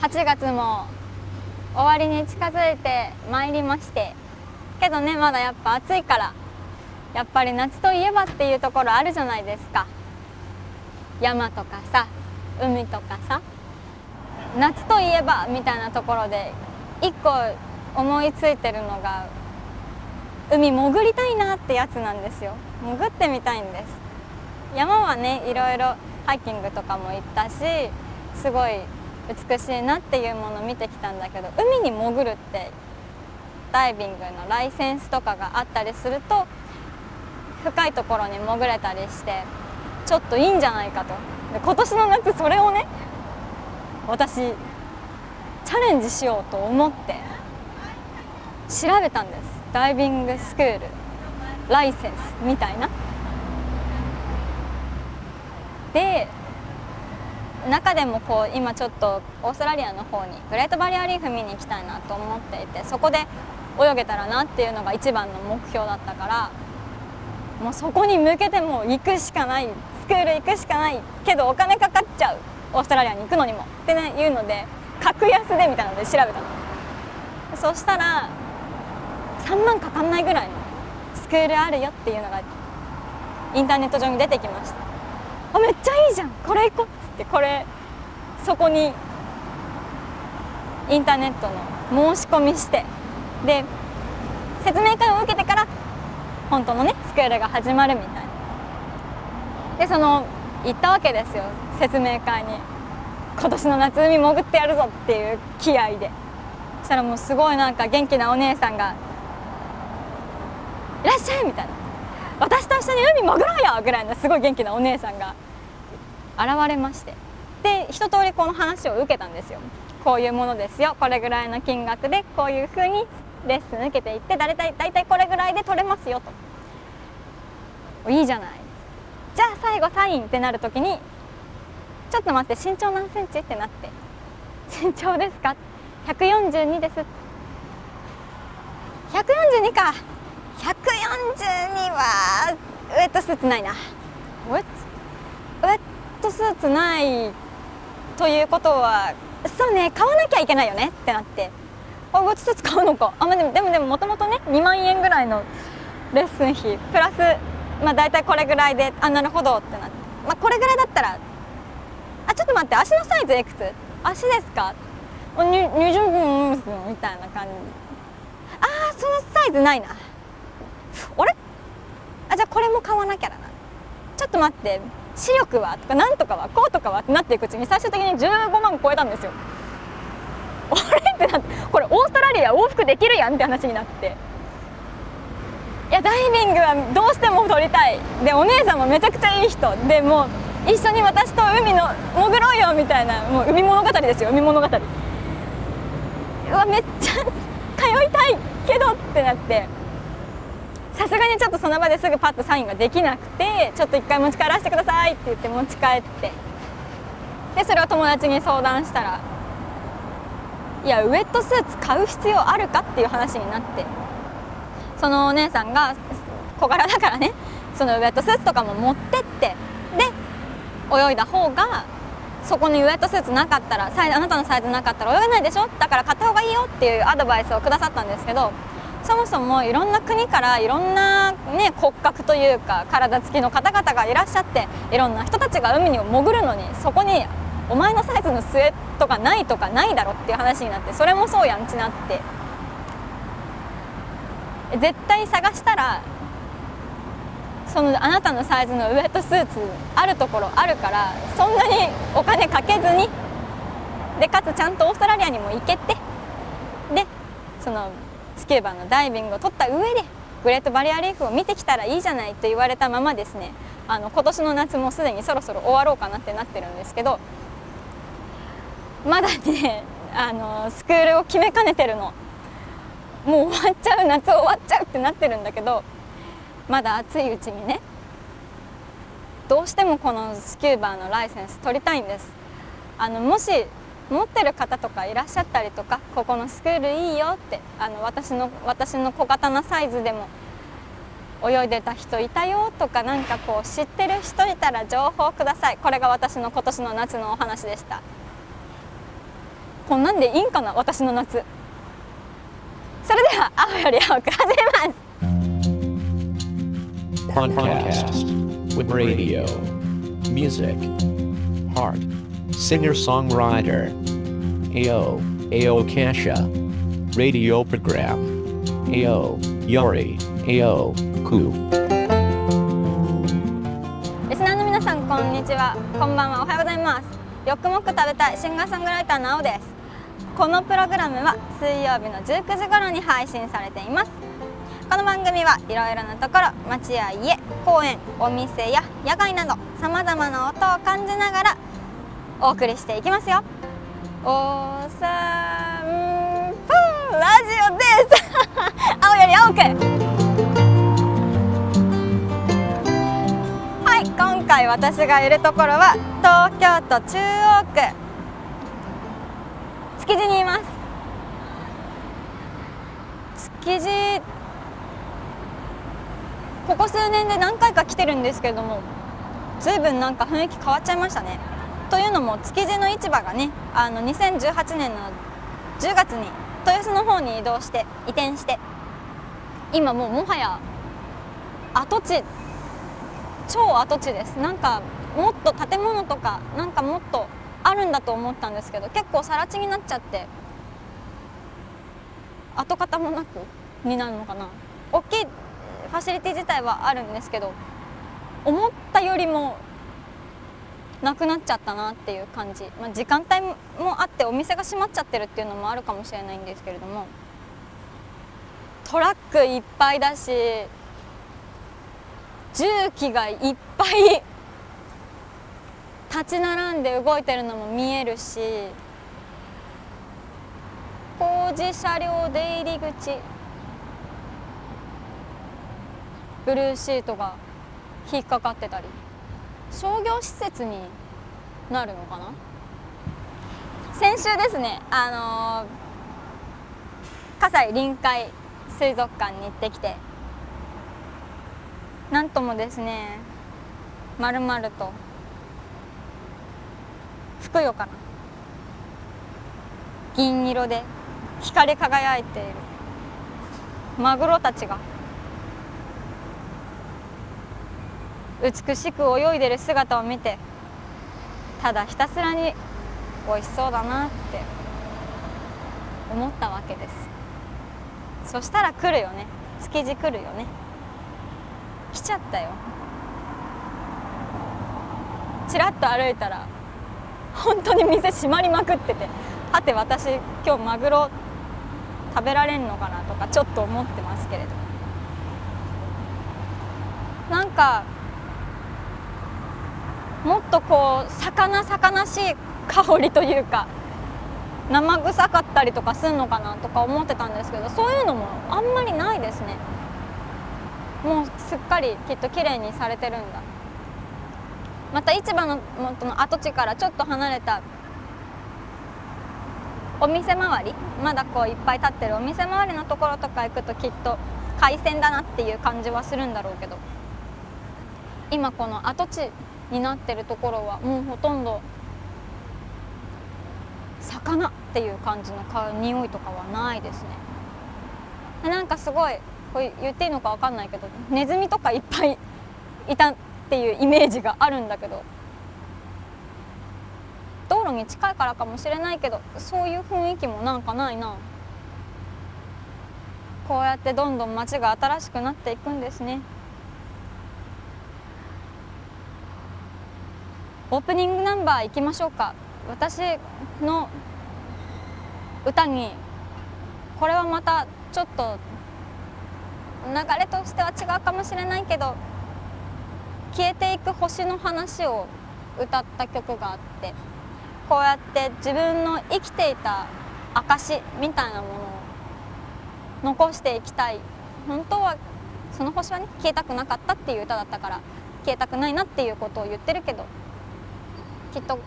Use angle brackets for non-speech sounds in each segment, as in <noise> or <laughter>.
8月も終わりに近づいてまいりましてけどねまだやっぱ暑いからやっぱり夏といえばっていうところあるじゃないですか。山とかさ海とかさ。夏といえばみたいなところで一個思いついてるのが海潜りたいなってやつなんですよ。潜ってみたいんです。山はねいろいろハイキングとかも行ったしすごい美しいなっていうものを見てきたんだけど海に潜るってダイビングのライセンスとかがあったりすると深いところに潜れたりしてちょっといいんじゃないかと。で今年の夏それをね私チャレンジしようと思って調べたんです。ダイビングスクールライセンスみたいな。で中でもこう今ちょっとオーストラリアの方にグレートバリアリーフ見に行きたいなと思っていてそこで泳げたらなっていうのが一番の目標だったからもうそこに向けてもう行くしかないスクール行くしかないけどお金かかっちゃうオーストラリアに行くのにもってね言うので格安でみたいなので調べたの。そしたら3万かかんないぐらいのスクールあるよっていうのがインターネット上に出てきました。あめっちゃいいじゃんこれ行こう。ってこれそこにインターネットの申し込みしてで説明会を受けてから本当のねスクールが始まるみたいなでその行ったわけですよ説明会に今年の夏海潜ってやるぞっていう気合でそしたらもうすごいなんか元気なお姉さんが「いらっしゃい!」みたいな「私と一緒に海潜ろうよ!」ぐらいのすごい元気なお姉さんが現れまして。で一通りこの話を受けたんですよ。こういうものですよ。これぐらいの金額でこういうふうにレッスン受けていって大体大体これぐらいで取れますよと。いいじゃない。じゃあ最後サインってなる時にちょっと待って身長何センチ？ってなって。身長ですか？142です。142か。142はウェットスーツないな。ウェッウェットスーツないということはそうね買わなきゃいけないよねってなって。あウェットスーツ買うのか。あ、まあ、でもでもでももともとね2万円ぐらいのレッスン費。プラスまあ大体これぐらいであなるほどってなって。まあこれぐらいだったらあちょっと待って足のサイズいくつ？足ですか？あに20分ですみたいな感じ。ああそのサイズないな。あれ？あじゃあこれも買わなきゃだな。ちょっと待って。視力はとかなんとかはこうとかはってなっていくうちに最終的に15万超えたんですよ。<laughs> あれってなってこれオーストラリア往復できるやんって話になって。いやダイビングはどうしても撮りたい。でお姉さんもめちゃくちゃいい人。でもう一緒に私と海の潜ろうよみたいなもう海物語ですよ海物語。うわめっちゃ通いたいけどってなって。さすがにちょっとその場ですぐパッとサインができなくてちょっと一回持ち帰らせてくださいって言って持ち帰って。でそれを友達に相談したらいやウエットスーツ買う必要あるかっていう話になって。そのお姉さんが小柄だからね。そのウエットスーツとかも持ってって。で泳いだ方がそこにウエットスーツなかったらサイズあなたのサイズなかったら泳げないでしょ？だから買った方がいいよっていうアドバイスをくださったんですけどそもそもいろんな国からいろんな、ね、骨格というか体つきの方々がいらっしゃっていろんな人たちが海に潜るのにそこにお前のサイズのスウェットがないとかないだろっていう話になってそれもそうやんちなって。絶対探したらそのあなたのサイズのウエットスーツあるところあるからそんなにお金かけずにでかつちゃんとオーストラリアにも行けてでそのスキューバのダイビングを取った上でグレートバリアリーフを見てきたらいいじゃないと言われたままですねあの今年の夏もすでにそろそろ終わろうかなってなってるんですけどまだねあのスクールを決めかねてるの。もう終わっちゃう夏終わっちゃうってなってるんだけどまだ暑いうちにねどうしてもこのスキューバーのライセンス取りたいんです。あのもし持ってる方とかいらっしゃったりとかここのスクールいいよってあの私の私の小型なサイズでも泳いでた人いたよとかなんかこう知ってる人いたら情報ください。これが私の今年の夏のお話でした。こんなんでいいんかな私の夏。それでは青より青く始めます。Podcast with radio, music, heart, singer songwriter, AO, AO Kasha, radio program, AO, Yori, AO, Ku. リスナーの皆さんこんにちは。こんばんは。おはようございます。よくもく食べたいシンガーソングライターの青です。このプログラムは水曜日の19時頃に配信されています。この番組はいろいろなところ街や家公園お店や野外などさまざまな音を感じながらお送りしていきますよ。おさんぷラジオです。<laughs> 青より青く。はい今回私がいるところは東京都中央区。築地にいます。築地ここ数年で何回か来てるんですけれどもずいぶんなんか雰囲気変わっちゃいましたね。というのも築地の市場がねあの2018年の10月に豊洲の方に移動して移転して今もうもはや跡地超跡地です。なんかもっと建物とかなんかもっとあるんだと思ったんですけど結構更地になっちゃって跡形もなくになるのかな。大きいファシリティ自体はあるんですけど思ったよりもなくなっちゃったなっていう感じ、まあ、時間帯もあってお店が閉まっちゃってるっていうのもあるかもしれないんですけれども。トラックいっぱいだし重機がいっぱい <laughs> 立ち並んで動いてるのも見えるし工事車両出入り口ブルーシートが引っかかってたり。商業施設になるのかな？先週ですねあのー、葛西臨海水族館に行ってきてなんともですねまるまるとふくよかな銀色で光り輝いているマグロたちが美しく泳いでる姿を見てただひたすらに美味しそうだなって思ったわけです。そしたら来るよね。築地来るよね。来ちゃったよ。ちらっと歩いたら本当に店閉まりまくっててはて私今日マグロ食べられんのかなとかちょっと思ってますけれど。なんかもっとこう魚魚しい香りというか生臭かったりとかすんのかなとか思ってたんですけどそういうのもあんまりないですね。もうすっかりきっと綺麗にされてるんだ。また市場の元の跡地からちょっと離れたお店周りまだこういっぱい立ってるお店周りのところとか行くときっと海鮮だなっていう感じはするんだろうけど今この跡地になってるところはもうほとんど魚っていう感じの匂いとかはないですね。なんかすごいこれ言っていいのか分かんないけどネズミとかいっぱい <laughs> いたっていうイメージがあるんだけど道路に近いからかもしれないけどそういう雰囲気もなんかないな。こうやってどんどん街が新しくなっていくんですね。オープニングナンバーいきましょうか。私の歌にこれはまたちょっと流れとしては違うかもしれないけど消えていく星の話を歌った曲があってこうやって自分の生きていた証みたいなものを残していきたい。本当はその星はね消えたくなかったっていう歌だったから消えたくないなっていうことを言ってるけどきっと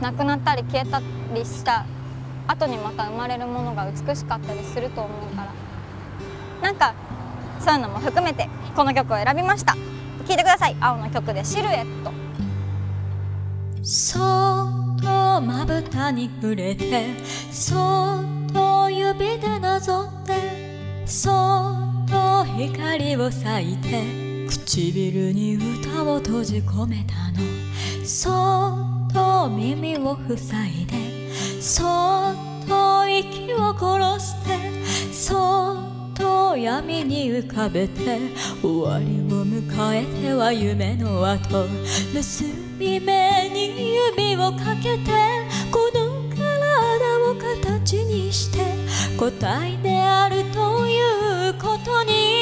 なくなったり消えたりした後にまた生まれるものが美しかったりすると思うから。なんかそういうのも含めてこの曲を選びました。聴いてください。青の曲で「シルエット」外のまぶたに触れてそっと指でなぞってそっと光を咲いて唇に歌を閉じ込めたの。そっと耳を塞いでそっと息を殺してそっと闇に浮かべて終わりを迎えては夢の後結び目に指をかけてこの体を形にして答えであるということに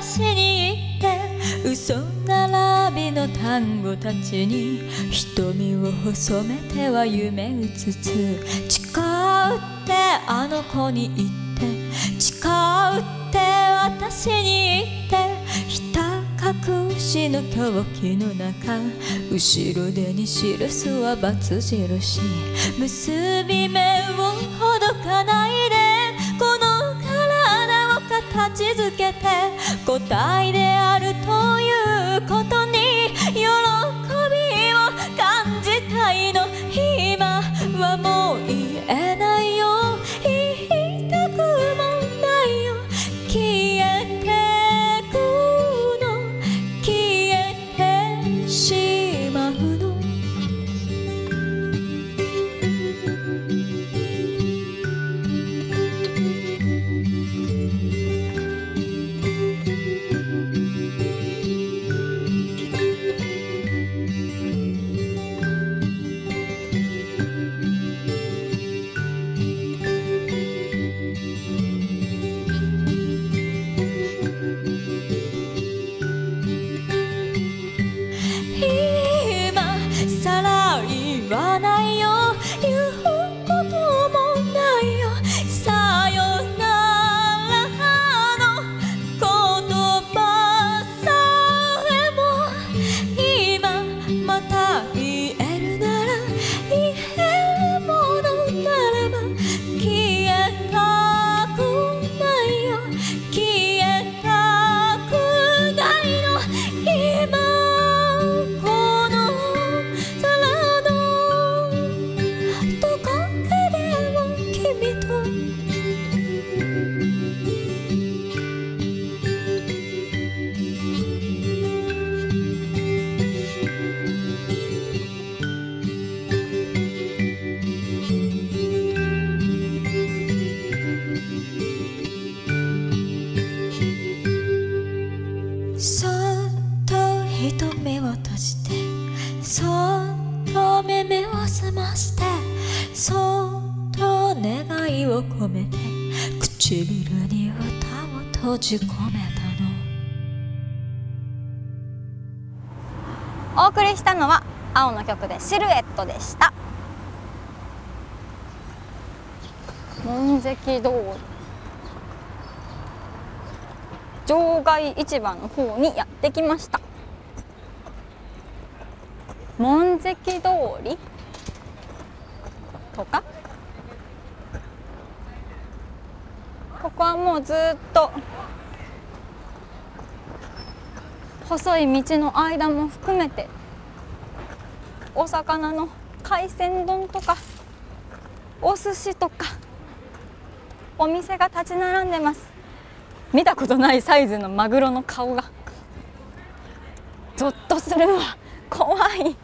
私に言って嘘並びの単語たちに瞳を細めては夢うつつ誓うってあの子に言って誓うって私に言ってひた隠しの狂気の中後ろ手に記すは罰印結びそっと瞳を閉じてそっと耳を澄ましてそっと願いを込めて唇に歌を閉じ込めたの。お送りしたのは青の曲でシルエットでした。門跡通り場外市場の方にやってきました。門跡通りとか？ここはもうずっと細い道の間も含めてお魚の海鮮丼とかお寿司とかお店が立ち並んでます。見たことないサイズのマグロの顔が。ゾッとするわ。怖い。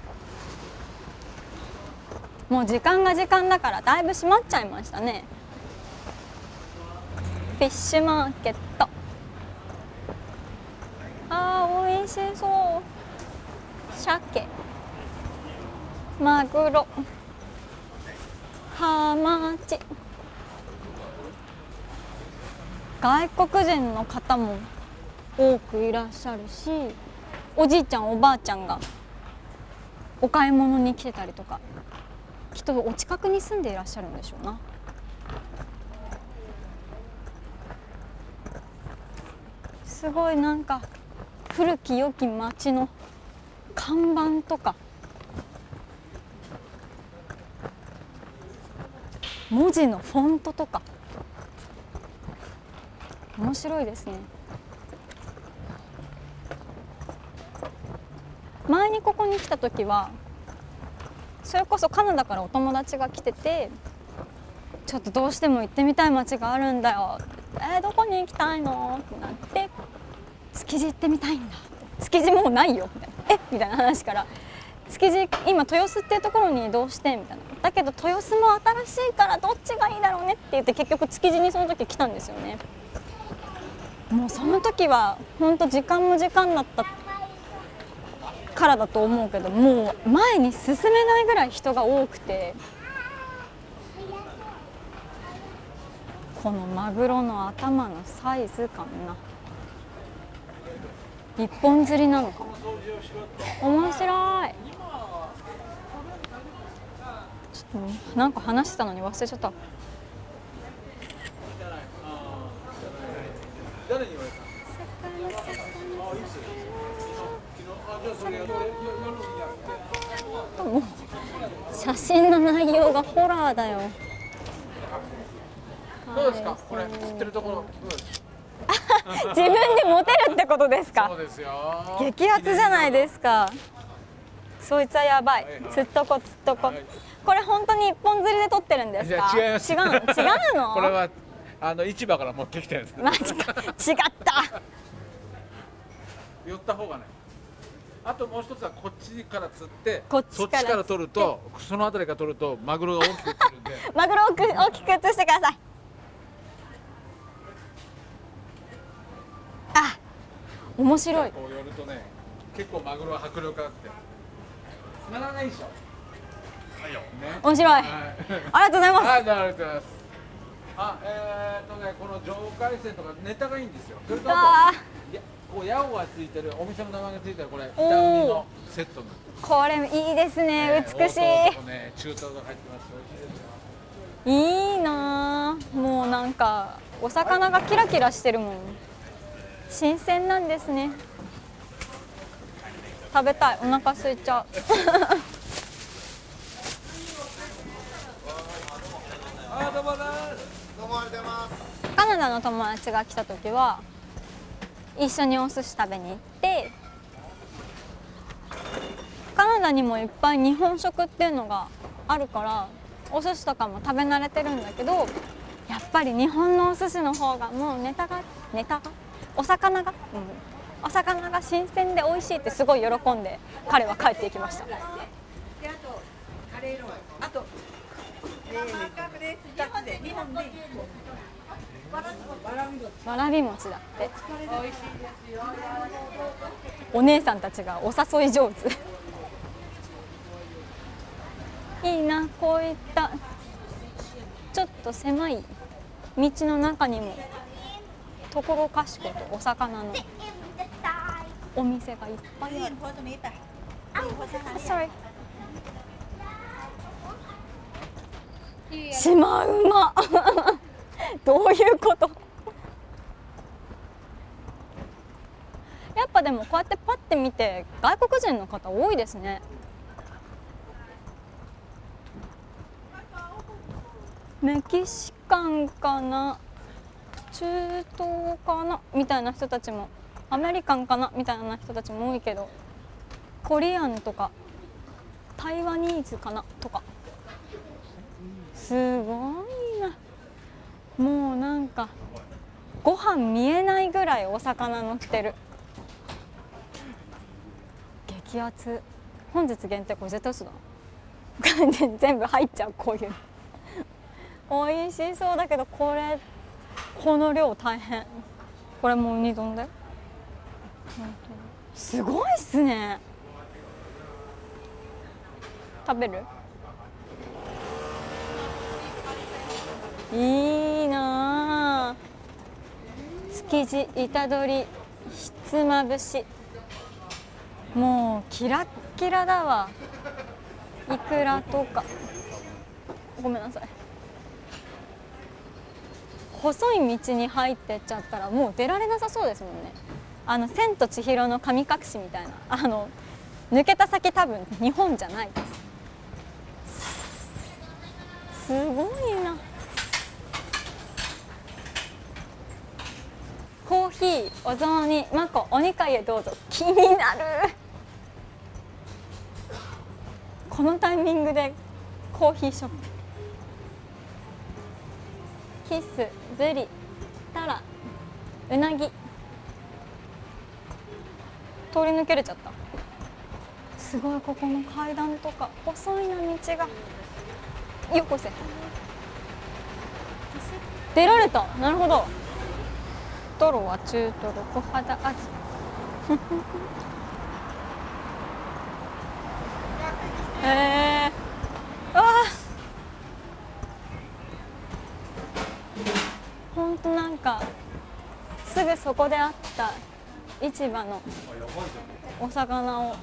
もう時間が時間だからだいぶ閉まっちゃいましたね。フィッシュマーケット。あー美味しそう。鮭。マグロ。ハマチ。外国人の方も多くいらっしゃるしおじいちゃんおばあちゃんがお買い物に来てたりとかきっとお近くに住んでいらっしゃるんでしょうな。すごいなんか古き良き町の看板とか文字のフォントとか面白いですね。前にここに来た時はそれこそカナダからお友達が来ててちょっとどうしても行ってみたい街があるんだよ。えー、どこに行きたいの？ってなって築地行ってみたいんだ。築地もうないよ。みたいなえ？みたいな話から築地今豊洲っていうところに移動してみたいな。だけど豊洲も新しいからどっちがいいだろうねって言って結局築地にその時来たんですよね。もうその時は本当時間も時間だったからだと思うけどもう前に進めないぐらい人が多くてこのマグロの頭のサイズ感な。一本釣りなのか面白い。ちょっとなんか話してたのに忘れちゃった。誰に言われたもう写真の内容がホラーだよ。どうですか？これ。釣ってるところ <laughs> 自分でモテるってことですか？そうですよ激アツじゃないですか。そいつはやばい。つっとこつっとこ。これ本当に一本釣りで撮ってるんですか？いや違うの？違うの？これはあの市場から持ってきたやつ。マジか。違った。寄った方がね。あともう一つはこっちから釣ってこっちから。そっちから取るとその辺りから取るとマグロが大きく釣るんで。<laughs> マグロをく大きく映してください。あ面白い。こう寄るとね結構マグロは迫力あって。繋がらないでしょ。ね。面白い。ありがとうございます。はい、ありがとうございます。あ、えー、っとね、この上海線とかネタがいいんですよ。それとああと、やこう、ヤオがついてる、お店の名前がついてる、これ、おー板ウニのセットになって。これいいですね美しいね、中トロが入ってます。美味しいですよ。いいなあもうなんかお魚がキラキラしてるもん新鮮なんですね食べたいお腹空いちゃう <laughs> あ、どうもです。カナダの友達が来た時は一緒にお寿司食べに行ってカナダにもいっぱい日本食っていうのがあるからお寿司とかも食べ慣れてるんだけどやっぱり日本のお寿司の方がもうネタがネタが？お魚が、うん、お魚が新鮮で美味しいってすごい喜んで彼は帰っていきましたわらび餅だって。お姉さんたちがお誘い上手。いいなこういった。ちょっと狭い。道の中にも。ところかしことお魚の。お店がいっぱいあるシマウマ。<laughs> どういうこと？やっぱでもこうやってパッて見て外国人の方多いですね。メキシカンかな？中東かな？みたいな人たちも。アメリカンかな？みたいな人たちも多いけど。コリアンとか。台湾ニーズかな？とか。すごいな。もうなんかご飯見えないぐらいお魚乗ってる。激アツ。本日限定これ絶対嘘だ。<laughs> 全部入っちゃうこういう美味しそうだけどこれこの量大変。これもうウニ丼だよすごいっすね。食べる？いいな築地板取ひつまぶし。もうキラッキラだわ。いくらとか。ごめんなさい。細い道に入ってっちゃったらもう出られなさそうですもんね。あの「千と千尋の神隠し」みたいな。あの抜けた先多分日本じゃないです。すごいなコーヒーお雑煮マコお二階へどうぞ。気になる。このタイミングでコーヒーショップ。キスブリタラうなぎ。通り抜けれちゃった。すごいここの階段とか細いな道が。よこせ。出られた。なるほど。トロは中トロ小肌アジえー、わあほんとなんかすぐそこであった市場のお魚を。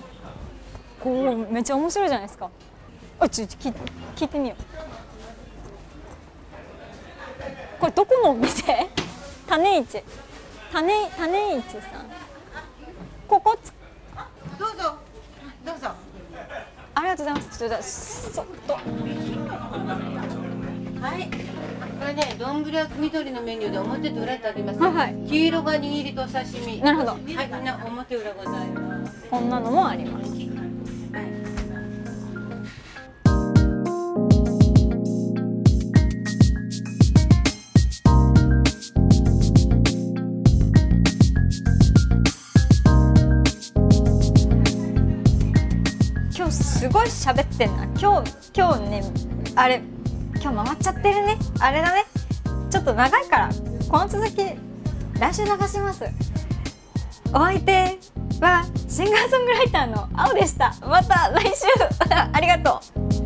こうめっちゃ面白いじゃないですか。あちょちょ聞聞いてみよう。これどこのお店？種市。種種市さん。ここつ。どうぞ。どうぞ。ありがとうございます。ちょっとそっとはい。これね、丼は緑のメニューで表と裏とあります。はいはい。黄色が握りと刺身。なるほど。はい、みんな表裏ございます。こんなのもあります喋ってんな。今日今日ねあれ今日回っちゃってるね。あれだね。ちょっと長いからこの続き来週流します。お相手はシンガーソングライターの青でした。また来週。<laughs> ありがとう。